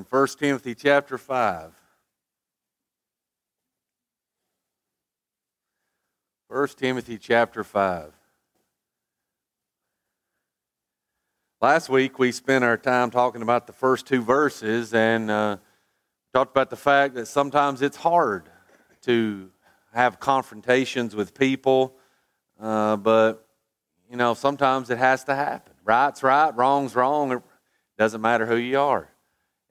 in 1 Timothy chapter 5. 1 Timothy chapter 5. Last week we spent our time talking about the first two verses and uh, talked about the fact that sometimes it's hard to have confrontations with people, uh, but you know sometimes it has to happen. Right's right, wrong's wrong. It doesn't matter who you are.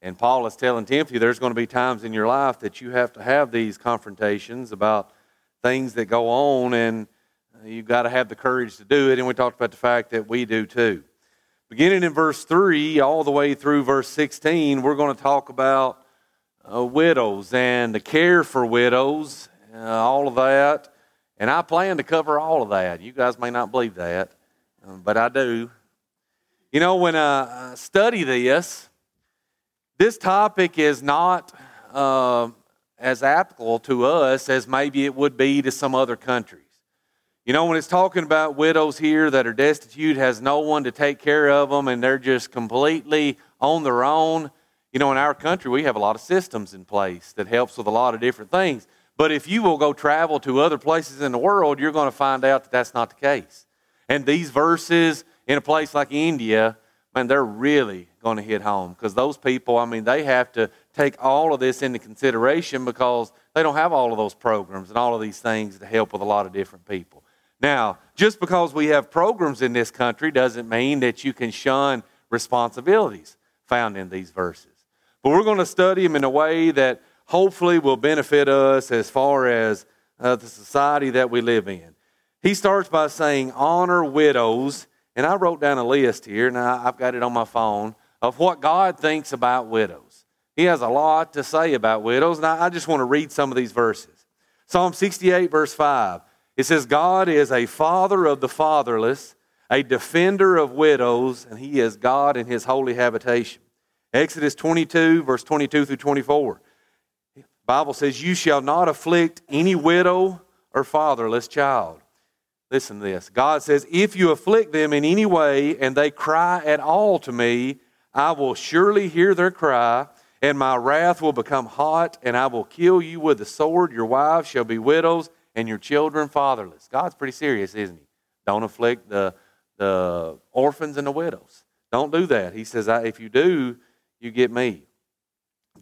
And Paul is telling Timothy there's going to be times in your life that you have to have these confrontations about things that go on, and you've got to have the courage to do it. And we talked about the fact that we do too. Beginning in verse 3 all the way through verse 16, we're going to talk about uh, widows and the care for widows, uh, all of that. And I plan to cover all of that. You guys may not believe that, um, but I do. You know, when I study this, this topic is not uh, as applicable to us as maybe it would be to some other countries. You know, when it's talking about widows here that are destitute, has no one to take care of them, and they're just completely on their own. You know, in our country, we have a lot of systems in place that helps with a lot of different things. But if you will go travel to other places in the world, you're going to find out that that's not the case. And these verses in a place like India, man, they're really going to hit home because those people, I mean, they have to take all of this into consideration because they don't have all of those programs and all of these things to help with a lot of different people. Now, just because we have programs in this country doesn't mean that you can shun responsibilities found in these verses. But we're going to study them in a way that hopefully will benefit us as far as uh, the society that we live in. He starts by saying, Honor widows. And I wrote down a list here, and I've got it on my phone, of what God thinks about widows. He has a lot to say about widows, and I just want to read some of these verses. Psalm 68, verse 5. It says, God is a father of the fatherless, a defender of widows, and he is God in his holy habitation. Exodus 22, verse 22 through 24. The Bible says, You shall not afflict any widow or fatherless child. Listen to this. God says, If you afflict them in any way and they cry at all to me, I will surely hear their cry, and my wrath will become hot, and I will kill you with the sword. Your wives shall be widows, and your children fatherless. God's pretty serious, isn't he? Don't afflict the, the orphans and the widows. Don't do that. He says, If you do, you get me.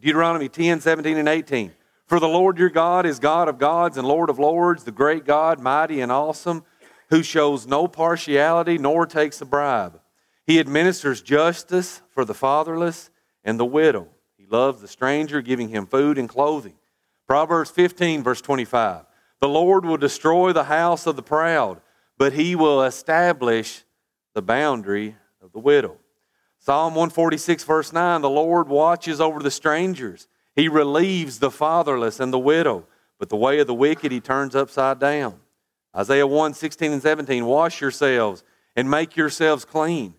Deuteronomy 10, 17, and 18. For the Lord your God is God of gods and Lord of lords, the great God, mighty and awesome who shows no partiality nor takes a bribe. He administers justice for the fatherless and the widow. He loves the stranger, giving him food and clothing. Proverbs 15, verse 25. The Lord will destroy the house of the proud, but he will establish the boundary of the widow. Psalm 146, verse 9 The Lord watches over the strangers, he relieves the fatherless and the widow, but the way of the wicked he turns upside down. Isaiah 1 16 and 17 Wash yourselves and make yourselves clean.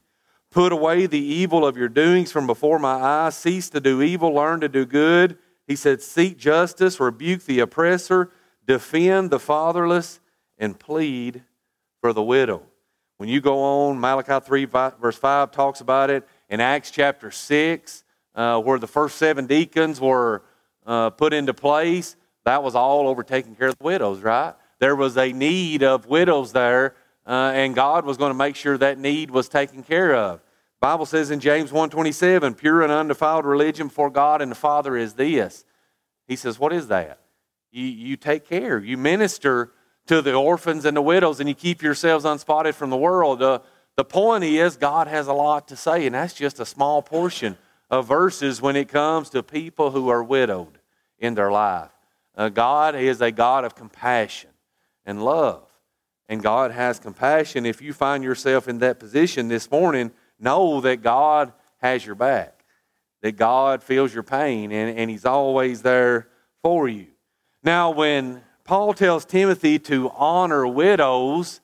Put away the evil of your doings from before my eyes. Cease to do evil, learn to do good. He said, Seek justice, rebuke the oppressor, defend the fatherless, and plead for the widow. When you go on, Malachi 3, verse 5 talks about it. In Acts chapter 6, uh, where the first seven deacons were uh, put into place, that was all over taking care of the widows, right? there was a need of widows there, uh, and God was going to make sure that need was taken care of. Bible says in James 1:27, pure and undefiled religion before God and the Father is this. He says, What is that? You, you take care, you minister to the orphans and the widows, and you keep yourselves unspotted from the world. Uh, the point is, God has a lot to say, and that's just a small portion of verses when it comes to people who are widowed in their life. Uh, God is a God of compassion and love. And God has compassion. If you find yourself in that position this morning, know that God has your back, that God feels your pain, and, and He's always there for you. Now, when Paul tells Timothy to honor widows,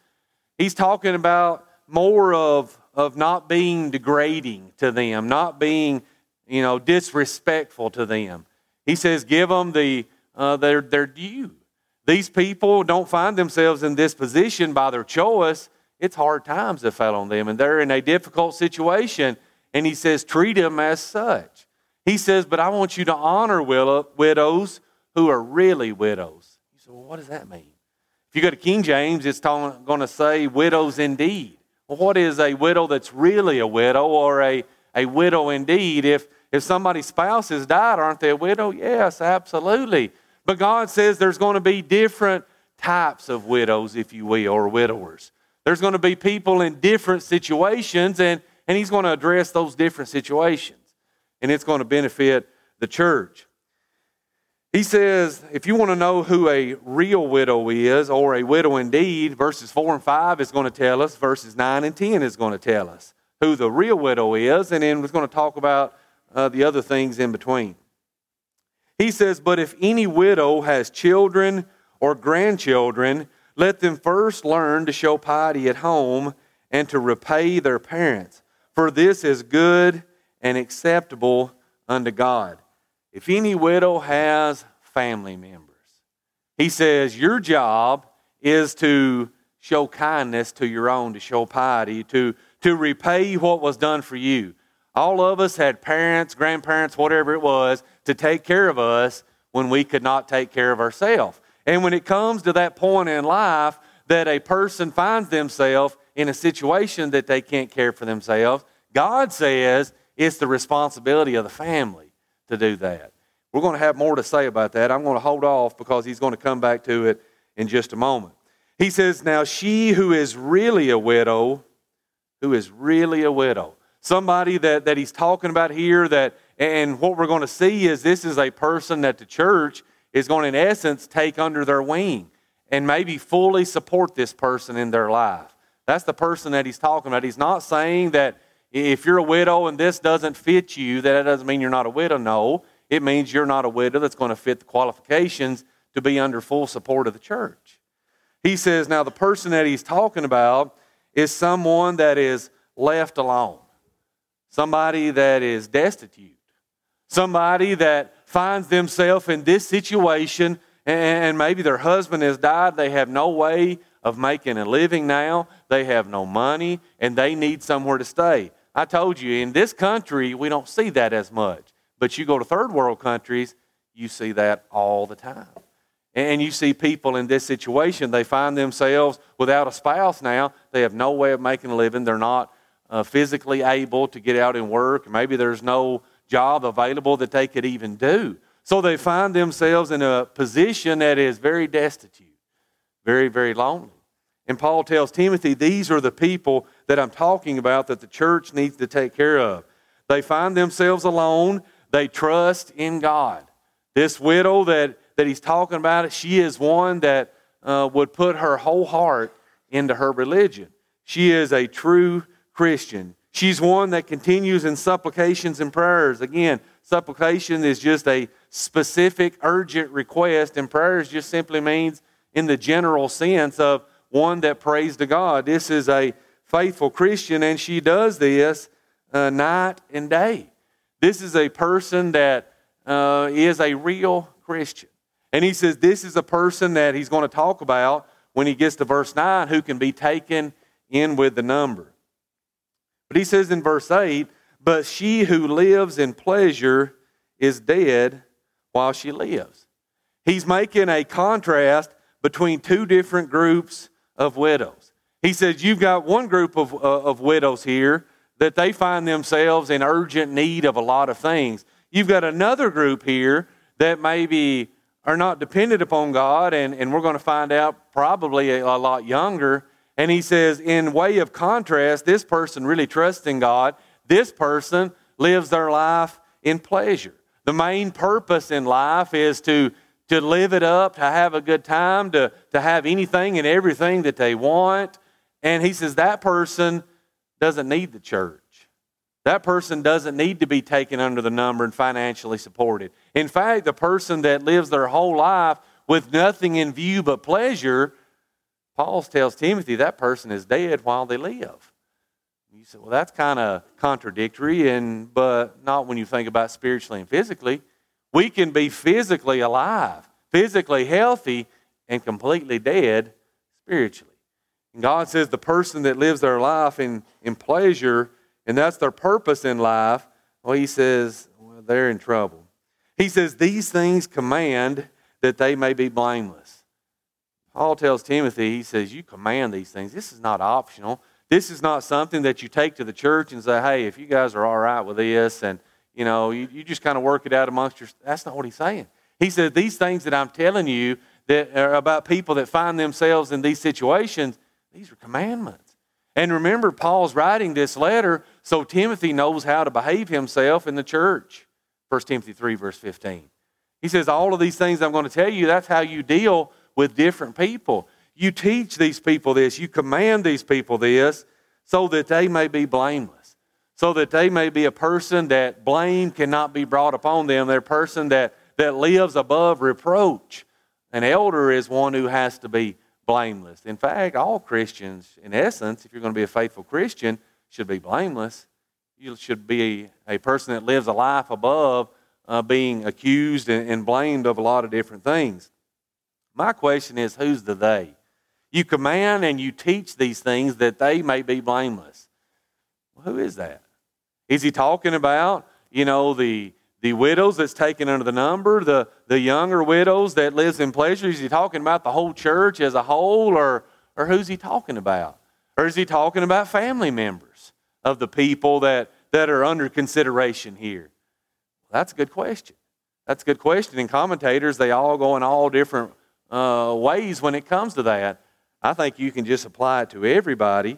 he's talking about more of, of not being degrading to them, not being, you know, disrespectful to them. He says, give them the, uh, their, their due. These people don't find themselves in this position by their choice. It's hard times that fell on them, and they're in a difficult situation. And he says, treat them as such. He says, But I want you to honor widows who are really widows. You say, Well, what does that mean? If you go to King James, it's going to say widows indeed. Well, what is a widow that's really a widow or a, a widow indeed? If, if somebody's spouse has died, aren't they a widow? Yes, absolutely. But God says there's going to be different types of widows, if you will, or widowers. There's going to be people in different situations, and, and He's going to address those different situations and it's going to benefit the church. He says, if you want to know who a real widow is, or a widow indeed, verses 4 and 5 is going to tell us, verses 9 and 10 is going to tell us who the real widow is, and then we're going to talk about uh, the other things in between. He says, But if any widow has children or grandchildren, let them first learn to show piety at home and to repay their parents, for this is good and acceptable unto God. If any widow has family members, he says, Your job is to show kindness to your own, to show piety, to, to repay what was done for you. All of us had parents, grandparents, whatever it was, to take care of us when we could not take care of ourselves. And when it comes to that point in life that a person finds themselves in a situation that they can't care for themselves, God says it's the responsibility of the family to do that. We're going to have more to say about that. I'm going to hold off because he's going to come back to it in just a moment. He says, Now she who is really a widow, who is really a widow, somebody that, that he's talking about here, that, and what we're going to see is this is a person that the church is going to, in essence, take under their wing and maybe fully support this person in their life. That's the person that he's talking about. He's not saying that if you're a widow and this doesn't fit you, that it doesn't mean you're not a widow. No, it means you're not a widow that's going to fit the qualifications to be under full support of the church. He says, now the person that he's talking about is someone that is left alone, somebody that is destitute, somebody that finds themselves in this situation and maybe their husband has died, they have no way of making a living now, they have no money, and they need somewhere to stay. I told you, in this country, we don't see that as much. But you go to third world countries, you see that all the time. And you see people in this situation, they find themselves without a spouse now. They have no way of making a living. They're not uh, physically able to get out and work. Maybe there's no job available that they could even do. So they find themselves in a position that is very destitute, very, very lonely. And Paul tells Timothy, these are the people that I'm talking about that the church needs to take care of. They find themselves alone, they trust in God. This widow that, that he's talking about, she is one that uh, would put her whole heart into her religion. She is a true Christian. She's one that continues in supplications and prayers. Again, supplication is just a specific, urgent request, and prayers just simply means in the general sense of one that prays to God. This is a faithful Christian, and she does this uh, night and day. This is a person that uh, is a real Christian. And he says this is a person that he's going to talk about when he gets to verse 9 who can be taken in with the number. But he says in verse 8, But she who lives in pleasure is dead while she lives. He's making a contrast between two different groups of widows. He says, You've got one group of, uh, of widows here that they find themselves in urgent need of a lot of things. You've got another group here that maybe are not dependent upon God, and, and we're going to find out probably a, a lot younger. And he says, in way of contrast, this person really trusts in God. This person lives their life in pleasure. The main purpose in life is to to live it up, to have a good time, to, to have anything and everything that they want. And he says that person doesn't need the church. That person doesn't need to be taken under the number and financially supported. In fact, the person that lives their whole life with nothing in view but pleasure, Paul tells Timothy that person is dead while they live. You say, well, that's kind of contradictory, and but not when you think about spiritually and physically. We can be physically alive, physically healthy, and completely dead spiritually. And God says the person that lives their life in, in pleasure, and that's their purpose in life, well, He says, well, they're in trouble. He says, These things command that they may be blameless. Paul tells Timothy, he says, You command these things. This is not optional. This is not something that you take to the church and say, Hey, if you guys are all right with this, and you know, you, you just kind of work it out amongst your that's not what he's saying. He said, These things that I'm telling you that are about people that find themselves in these situations, these are commandments. And remember, Paul's writing this letter so Timothy knows how to behave himself in the church. 1 Timothy 3, verse 15. He says, All of these things I'm going to tell you, that's how you deal with different people. You teach these people this, you command these people this, so that they may be blameless, so that they may be a person that blame cannot be brought upon them. They're a person that, that lives above reproach. An elder is one who has to be blameless. In fact, all Christians, in essence, if you're going to be a faithful Christian, should be blameless. You should be a person that lives a life above uh, being accused and, and blamed of a lot of different things. My question is who's the they? You command and you teach these things that they may be blameless. Well, who is that? Is he talking about, you know, the the widows that's taken under the number, the, the younger widows that lives in pleasure? Is he talking about the whole church as a whole, or, or who's he talking about? Or is he talking about family members of the people that, that are under consideration here? Well, that's a good question. That's a good question. And commentators, they all go in all different uh, ways when it comes to that. I think you can just apply it to everybody.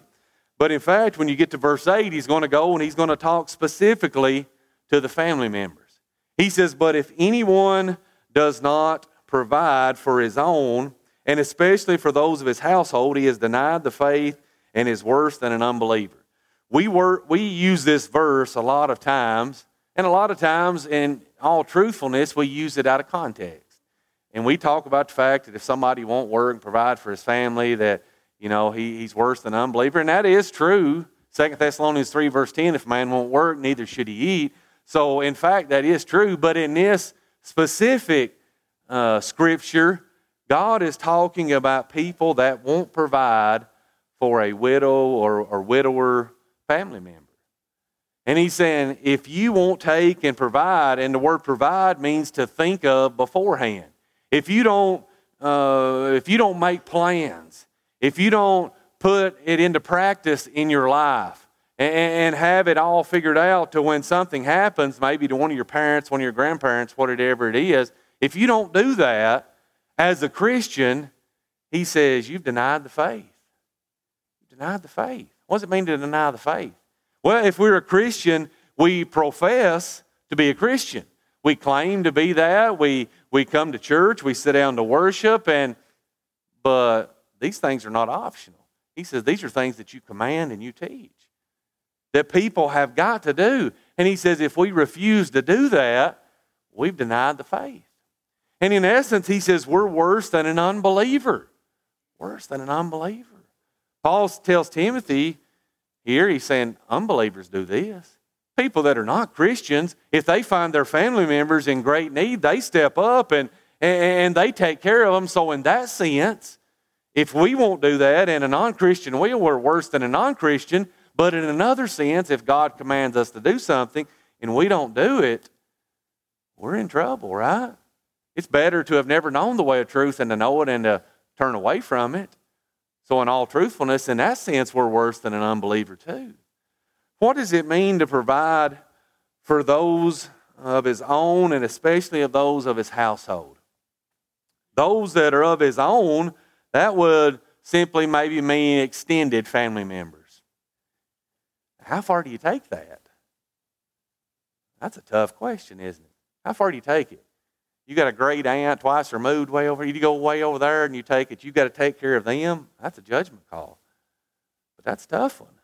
But in fact, when you get to verse 8, he's going to go and he's going to talk specifically to the family members. He says, But if anyone does not provide for his own, and especially for those of his household, he has denied the faith and is worse than an unbeliever. We, were, we use this verse a lot of times, and a lot of times, in all truthfulness, we use it out of context. And we talk about the fact that if somebody won't work and provide for his family, that you know he, he's worse than an unbeliever, and that is true. 2 Thessalonians 3, verse 10, if man won't work, neither should he eat. So, in fact, that is true. But in this specific uh, scripture, God is talking about people that won't provide for a widow or, or widower family member. And he's saying, if you won't take and provide, and the word provide means to think of beforehand. If you don't, uh, if you don't make plans, if you don't put it into practice in your life, and have it all figured out to when something happens, maybe to one of your parents, one of your grandparents, whatever it is. If you don't do that as a Christian, he says, you've denied the faith. You've denied the faith. What does it mean to deny the faith? Well, if we're a Christian, we profess to be a Christian. We claim to be that. We, we come to church, we sit down to worship, and but these things are not optional. He says these are things that you command and you teach that people have got to do. And he says, if we refuse to do that, we've denied the faith. And in essence, he says, we're worse than an unbeliever. Worse than an unbeliever. Paul tells Timothy here, he's saying, unbelievers do this. People that are not Christians, if they find their family members in great need, they step up and, and they take care of them. So, in that sense, if we won't do that and a non Christian will, we're worse than a non Christian but in another sense, if God commands us to do something and we don't do it, we're in trouble, right? It's better to have never known the way of truth than to know it and to turn away from it. So, in all truthfulness, in that sense, we're worse than an unbeliever, too. What does it mean to provide for those of his own and especially of those of his household? Those that are of his own, that would simply maybe mean extended family members. How far do you take that? That's a tough question, isn't it? How far do you take it? You got a great aunt twice removed way over. You go way over there and you take it. You got to take care of them. That's a judgment call. But that's a tough one.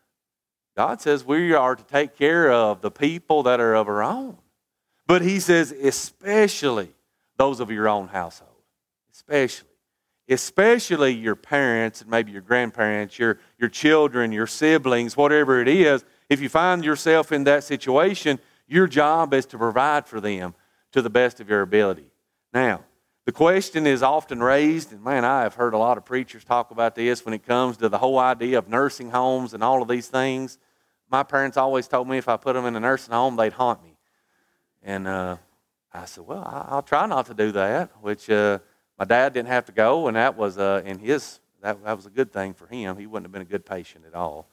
God says we are to take care of the people that are of our own. But He says, especially those of your own household. Especially. Especially your parents and maybe your grandparents, your, your children, your siblings, whatever it is if you find yourself in that situation, your job is to provide for them to the best of your ability. Now, the question is often raised, and man, I have heard a lot of preachers talk about this when it comes to the whole idea of nursing homes and all of these things. My parents always told me if I put them in a nursing home, they'd haunt me. And uh, I said, well, I'll try not to do that, which uh, my dad didn't have to go, and that was uh, in his that, that was a good thing for him. He wouldn't have been a good patient at all.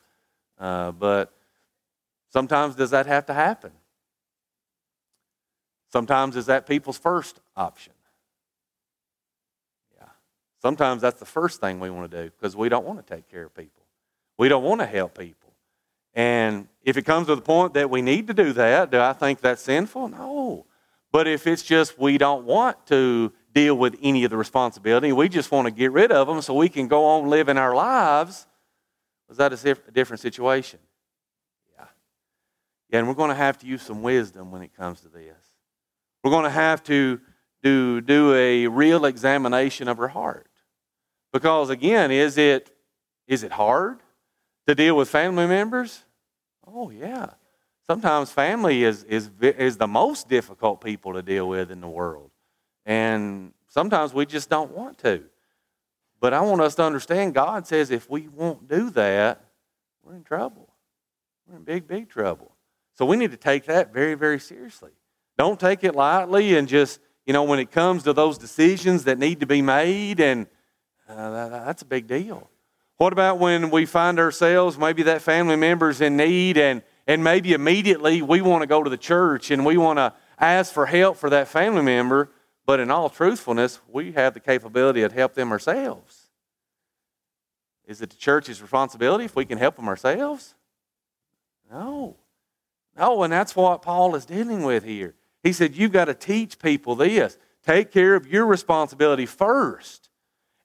Uh, but sometimes does that have to happen? Sometimes is that people's first option? Sometimes that's the first thing we want to do because we don't want to take care of people. We don't want to help people. And if it comes to the point that we need to do that, do I think that's sinful? No. But if it's just we don't want to deal with any of the responsibility, we just want to get rid of them so we can go on living our lives, is that a different situation? Yeah. Yeah, and we're going to have to use some wisdom when it comes to this. We're going to have to do, do a real examination of our heart. Because again, is it, is it hard to deal with family members? Oh, yeah. Sometimes family is, is, is the most difficult people to deal with in the world. And sometimes we just don't want to. But I want us to understand God says if we won't do that, we're in trouble. We're in big, big trouble. So we need to take that very, very seriously. Don't take it lightly and just, you know, when it comes to those decisions that need to be made, and uh, that's a big deal. What about when we find ourselves, maybe that family member's in need, and, and maybe immediately we want to go to the church and we want to ask for help for that family member, but in all truthfulness, we have the capability to help them ourselves. Is it the church's responsibility if we can help them ourselves? No. No, and that's what Paul is dealing with here. He said, You've got to teach people this. Take care of your responsibility first.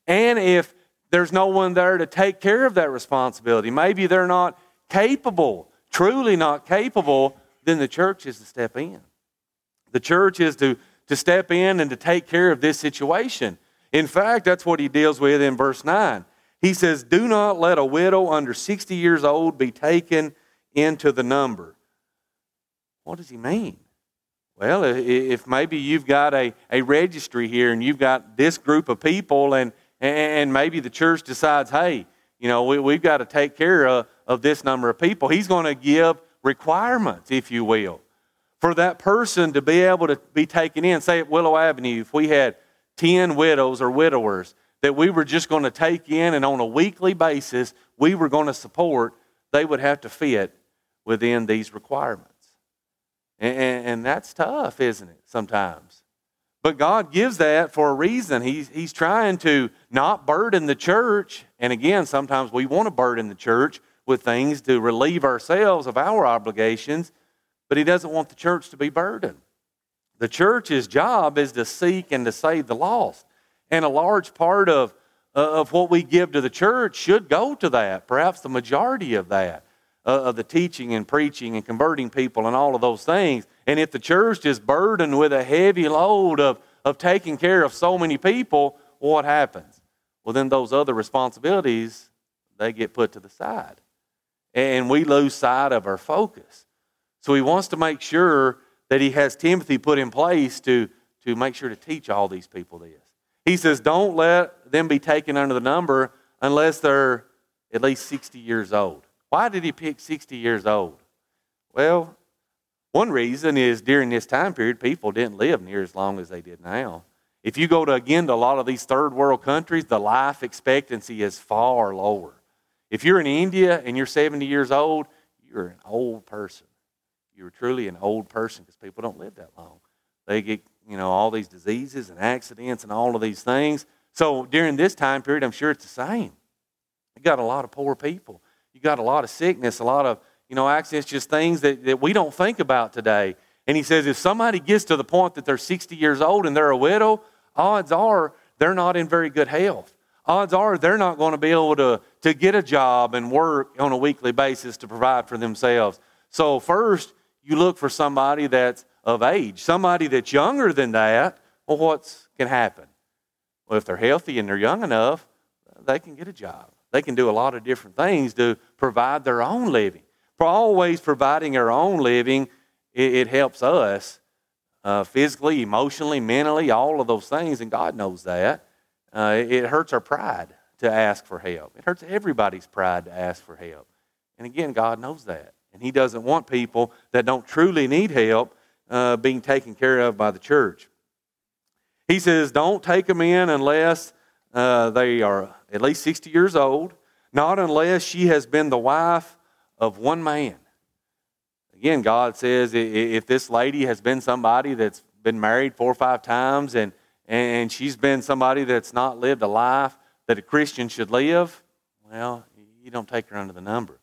And if there's no one there to take care of that responsibility, maybe they're not capable, truly not capable, then the church is to step in. The church is to, to step in and to take care of this situation. In fact, that's what he deals with in verse 9. He says, Do not let a widow under 60 years old be taken into the number. What does he mean? Well, if maybe you've got a, a registry here and you've got this group of people, and, and maybe the church decides, hey, you know, we, we've got to take care of, of this number of people, he's going to give requirements, if you will, for that person to be able to be taken in. Say at Willow Avenue, if we had 10 widows or widowers that we were just going to take in and on a weekly basis we were going to support, they would have to fit within these requirements. And, and, that's tough, isn't it, sometimes? But God gives that for a reason. He's, he's trying to not burden the church. And again, sometimes we want to burden the church with things to relieve ourselves of our obligations, but He doesn't want the church to be burdened. The church's job is to seek and to save the lost. And a large part of, of what we give to the church should go to that, perhaps the majority of that of the teaching and preaching and converting people and all of those things. And if the church is burdened with a heavy load of, of taking care of so many people, what happens? Well, then those other responsibilities, they get put to the side. And we lose sight of our focus. So he wants to make sure that he has Timothy put in place to, to make sure to teach all these people this. He says, don't let them be taken under the number unless they're at least 60 years old. Why did he pick 60 years old? Well, one reason is during this time period, people didn't live near as long as they did now. If you go to, again, to a lot of these third world countries, the life expectancy is far lower. If you're in India and you're 70 years old, you're an old person. You're truly an old person because people don't live that long. They get, you know, all these diseases and accidents and all of these things. So during this time period, I'm sure it's the same. You got a lot of poor people you got a lot of sickness, a lot of, you know, accidents, just things that, that we don't think about today. And he says if somebody gets to the point that they're 60 years old and they're a widow, odds are they're not in very good health. Odds are they're not going to be able to, to get a job and work on a weekly basis to provide for themselves. So, first, you look for somebody that's of age, somebody that's younger than that. Well, what can happen? Well, if they're healthy and they're young enough, they can get a job. They can do a lot of different things to provide their own living. For always providing our own living, it, it helps us uh, physically, emotionally, mentally, all of those things, and God knows that. Uh, it, it hurts our pride to ask for help. It hurts everybody's pride to ask for help. And again, God knows that. And He doesn't want people that don't truly need help uh, being taken care of by the church. He says, don't take them in unless uh, they are at least 60 years old, not unless she has been the wife of one man. Again, God says if this lady has been somebody that's been married four or five times and, and she's been somebody that's not lived a life that a Christian should live, well, you don't take her under the number.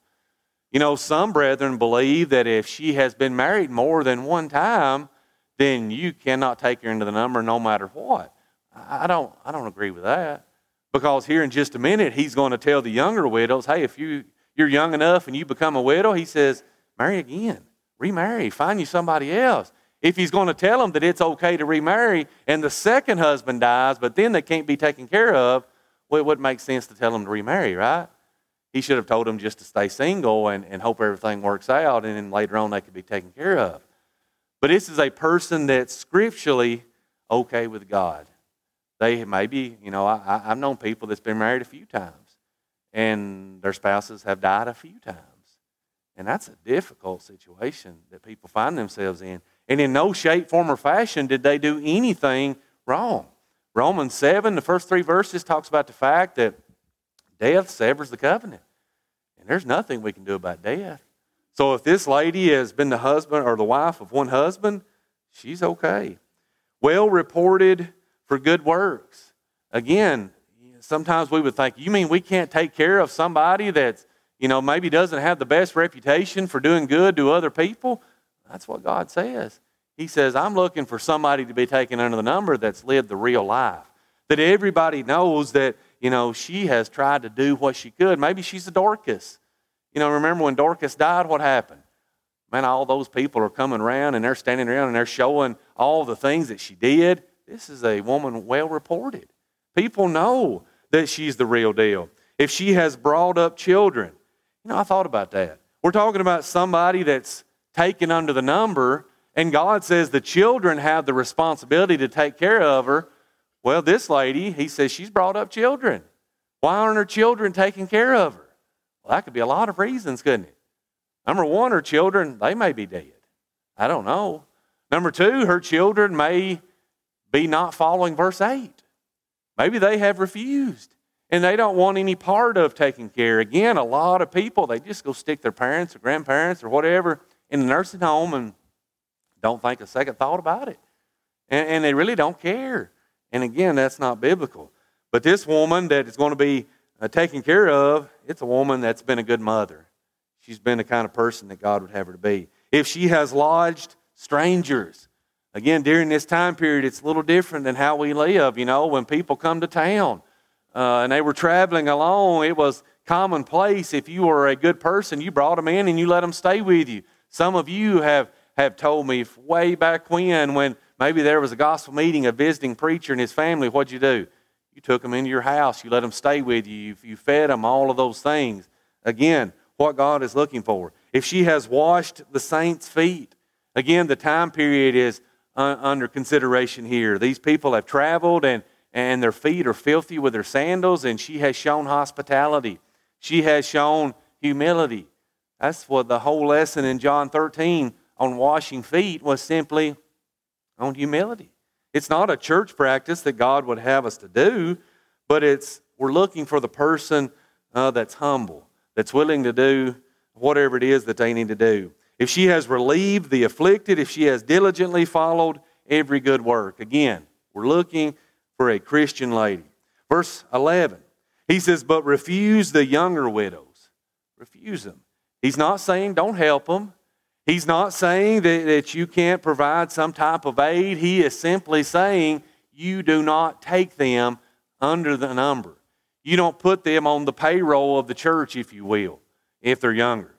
You know, some brethren believe that if she has been married more than one time, then you cannot take her into the number no matter what. I don't, I don't agree with that. Because here in just a minute, he's going to tell the younger widows, hey, if you, you're young enough and you become a widow, he says, marry again, remarry, find you somebody else. If he's going to tell them that it's okay to remarry and the second husband dies, but then they can't be taken care of, well, it wouldn't make sense to tell them to remarry, right? He should have told them just to stay single and, and hope everything works out, and then later on they could be taken care of. But this is a person that's scripturally okay with God. They maybe, you know, I, I've known people that's been married a few times, and their spouses have died a few times. And that's a difficult situation that people find themselves in. And in no shape, form, or fashion did they do anything wrong. Romans 7, the first three verses, talks about the fact that death severs the covenant. And there's nothing we can do about death. So if this lady has been the husband or the wife of one husband, she's okay. Well reported for good works. Again, sometimes we would think, you mean we can't take care of somebody that's, you know, maybe doesn't have the best reputation for doing good to other people? That's what God says. He says, I'm looking for somebody to be taken under the number that's lived the real life. That everybody knows that, you know, she has tried to do what she could. Maybe she's a Dorcas. You know, remember when Dorcas died, what happened? Man, all those people are coming around and they're standing around and they're showing all the things that she did. This is a woman well reported. People know that she's the real deal. If she has brought up children, you know, I thought about that. We're talking about somebody that's taken under the number, and God says the children have the responsibility to take care of her. Well, this lady, he says she's brought up children. Why aren't her children taking care of her? Well, that could be a lot of reasons, couldn't it? Number one, her children, they may be dead. I don't know. Number two, her children may be not following verse 8. Maybe they have refused and they don't want any part of taking care. Again, a lot of people, they just go stick their parents or grandparents or whatever in the nursing home and don't think a second thought about it. And, and they really don't care. And again, that's not biblical. But this woman that is going to be uh, taken care of, it's a woman that's been a good mother. She's been the kind of person that God would have her to be. If she has lodged strangers, Again, during this time period, it's a little different than how we live. You know, when people come to town uh, and they were traveling along, it was commonplace. If you were a good person, you brought them in and you let them stay with you. Some of you have, have told me way back when, when maybe there was a gospel meeting, a visiting preacher and his family, what'd you do? You took them into your house, you let them stay with you, you, you fed them, all of those things. Again, what God is looking for. If she has washed the saints' feet, again, the time period is under consideration here. These people have traveled and, and their feet are filthy with their sandals, and she has shown hospitality. She has shown humility. That's what the whole lesson in John 13 on washing feet was simply on humility. It's not a church practice that God would have us to do, but it's we're looking for the person uh, that's humble, that's willing to do whatever it is that they need to do if she has relieved the afflicted, if she has diligently followed every good work. Again, we're looking for a Christian lady. Verse 11, he says, But refuse the younger widows. Refuse them. He's not saying don't help them. He's not saying that, that you can't provide some type of aid. He is simply saying you do not take them under the number. You don't put them on the payroll of the church, if you will, if they're younger.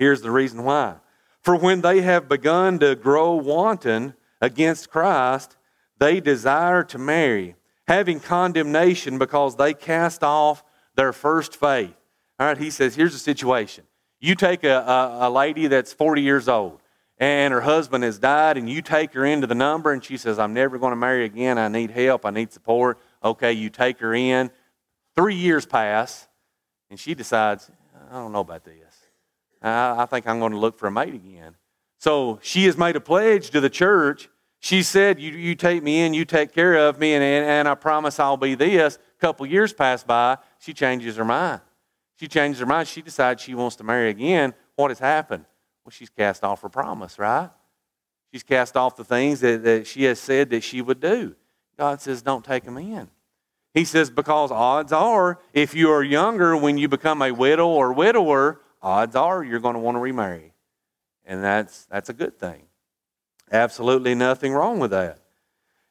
Here's the reason why. For when they have begun to grow wanton against Christ, they desire to marry, having condemnation because they cast off their first faith. All right, he says, here's the situation. You take a, a, a lady that's 40 years old and her husband has died, and you take her into the number, and she says, I'm never going to marry again. I need help. I need support. Okay, you take her in. Three years pass, and she decides, I don't know about this. I, think I'm going to look for a mate again. So she has made a pledge to the church. She said, You, you take me in, you take care of me, and, and I promise I'll be this. A couple years pass by, she changes her mind. She changes her mind. She decides she wants to marry again. What has happened? Well, she's cast off her promise, right? She's cast off the things that, that she has said that she would do. God says, Don't take them in. He says, because odds are, if you are younger, when you become a widow or widower, odds are you're going to want to remarry. And that's, that's a good thing. Absolutely nothing wrong with that.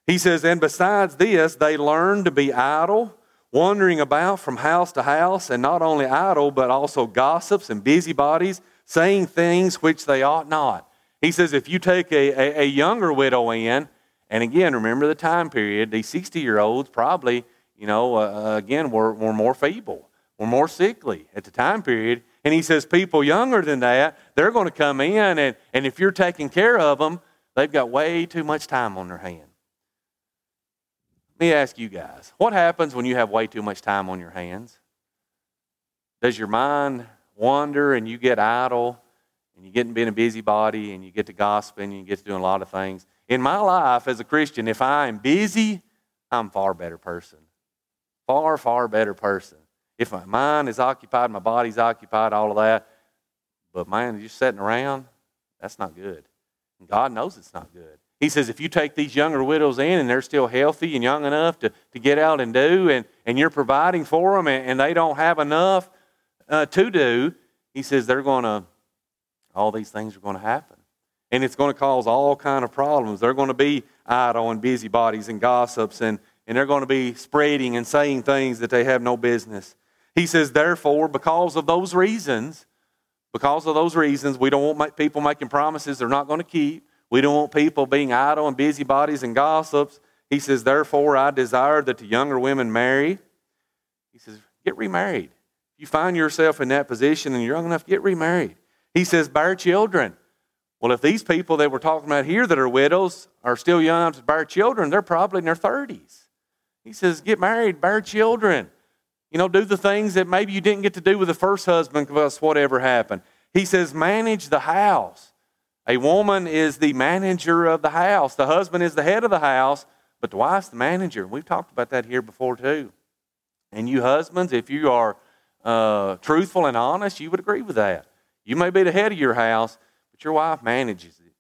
He says, and besides this, they learn to be idle, wandering about from house to house, and not only idle, but also gossips and busybodies, saying things which they ought not. He says, if you take a, a, a younger widow in, and again, remember the time period, these 60 year olds probably you know, uh, uh, again, we're, we're more feeble. We're more sickly at the time period. And he says people younger than that, they're going to come in, and, and if you're taking care of them, they've got way too much time on their hand. Let me ask you guys what happens when you have way too much time on your hands? Does your mind wander and you get idle and you get to being a busybody and you get to gossiping and you get to doing a lot of things? In my life as a Christian, if I am busy, I'm a far better person far, far better person. If my mind is occupied, my body's occupied, all of that, but man, just sitting around, that's not good. And God knows it's not good. He says if you take these younger widows in and they're still healthy and young enough to, to get out and do, and, and you're providing for them and, and they don't have enough uh, to do, he says they're going to, all these things are going to happen. And it's going to cause all kind of problems. They're going to be idle and busybodies and gossips and, and they're going to be spreading and saying things that they have no business. He says, therefore, because of those reasons, because of those reasons, we don't want people making promises they're not going to keep. We don't want people being idle and busybodies and gossips. He says, therefore, I desire that the younger women marry. He says, get remarried. If you find yourself in that position and you're young enough, get remarried. He says, bear children. Well, if these people that we're talking about here that are widows are still young enough to bear children, they're probably in their 30s. He says, get married, bear children. You know, do the things that maybe you didn't get to do with the first husband because whatever happened. He says, manage the house. A woman is the manager of the house. The husband is the head of the house, but the wife's the manager. We've talked about that here before too. And you husbands, if you are uh, truthful and honest, you would agree with that. You may be the head of your house, but your wife manages it.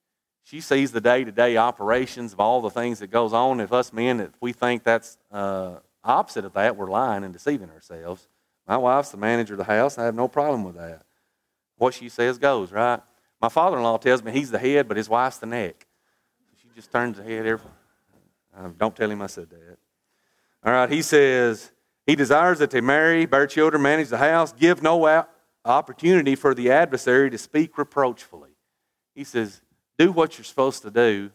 she sees the day-to-day operations of all the things that goes on. If us men, if we think that's uh, opposite of that, we're lying and deceiving ourselves. My wife's the manager of the house. I have no problem with that. What she says goes, right? My father-in-law tells me he's the head, but his wife's the neck. She just turns the head every. Uh, don't tell him I said that. All right, he says he desires that they marry, bear children, manage the house, give no opportunity for the adversary to speak reproachfully. He says do what you're supposed to do,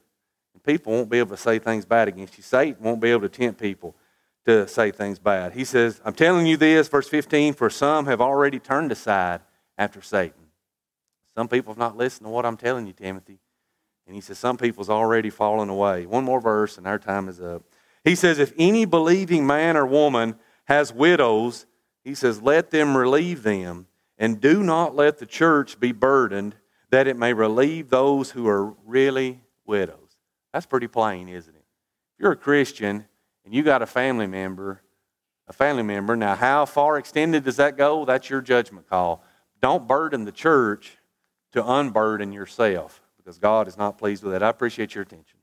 and people won't be able to say things bad against you. Satan won't be able to tempt people to say things bad. He says, I'm telling you this, verse 15, for some have already turned aside after Satan. Some people have not listened to what I'm telling you, Timothy. And he says, Some people's already fallen away. One more verse, and our time is up. He says, If any believing man or woman has widows, he says, Let them relieve them, and do not let the church be burdened that it may relieve those who are really widows. That's pretty plain, isn't it? If you're a Christian and you got a family member, a family member, now how far extended does that go? That's your judgment call. Don't burden the church to unburden yourself because God is not pleased with that. I appreciate your attention.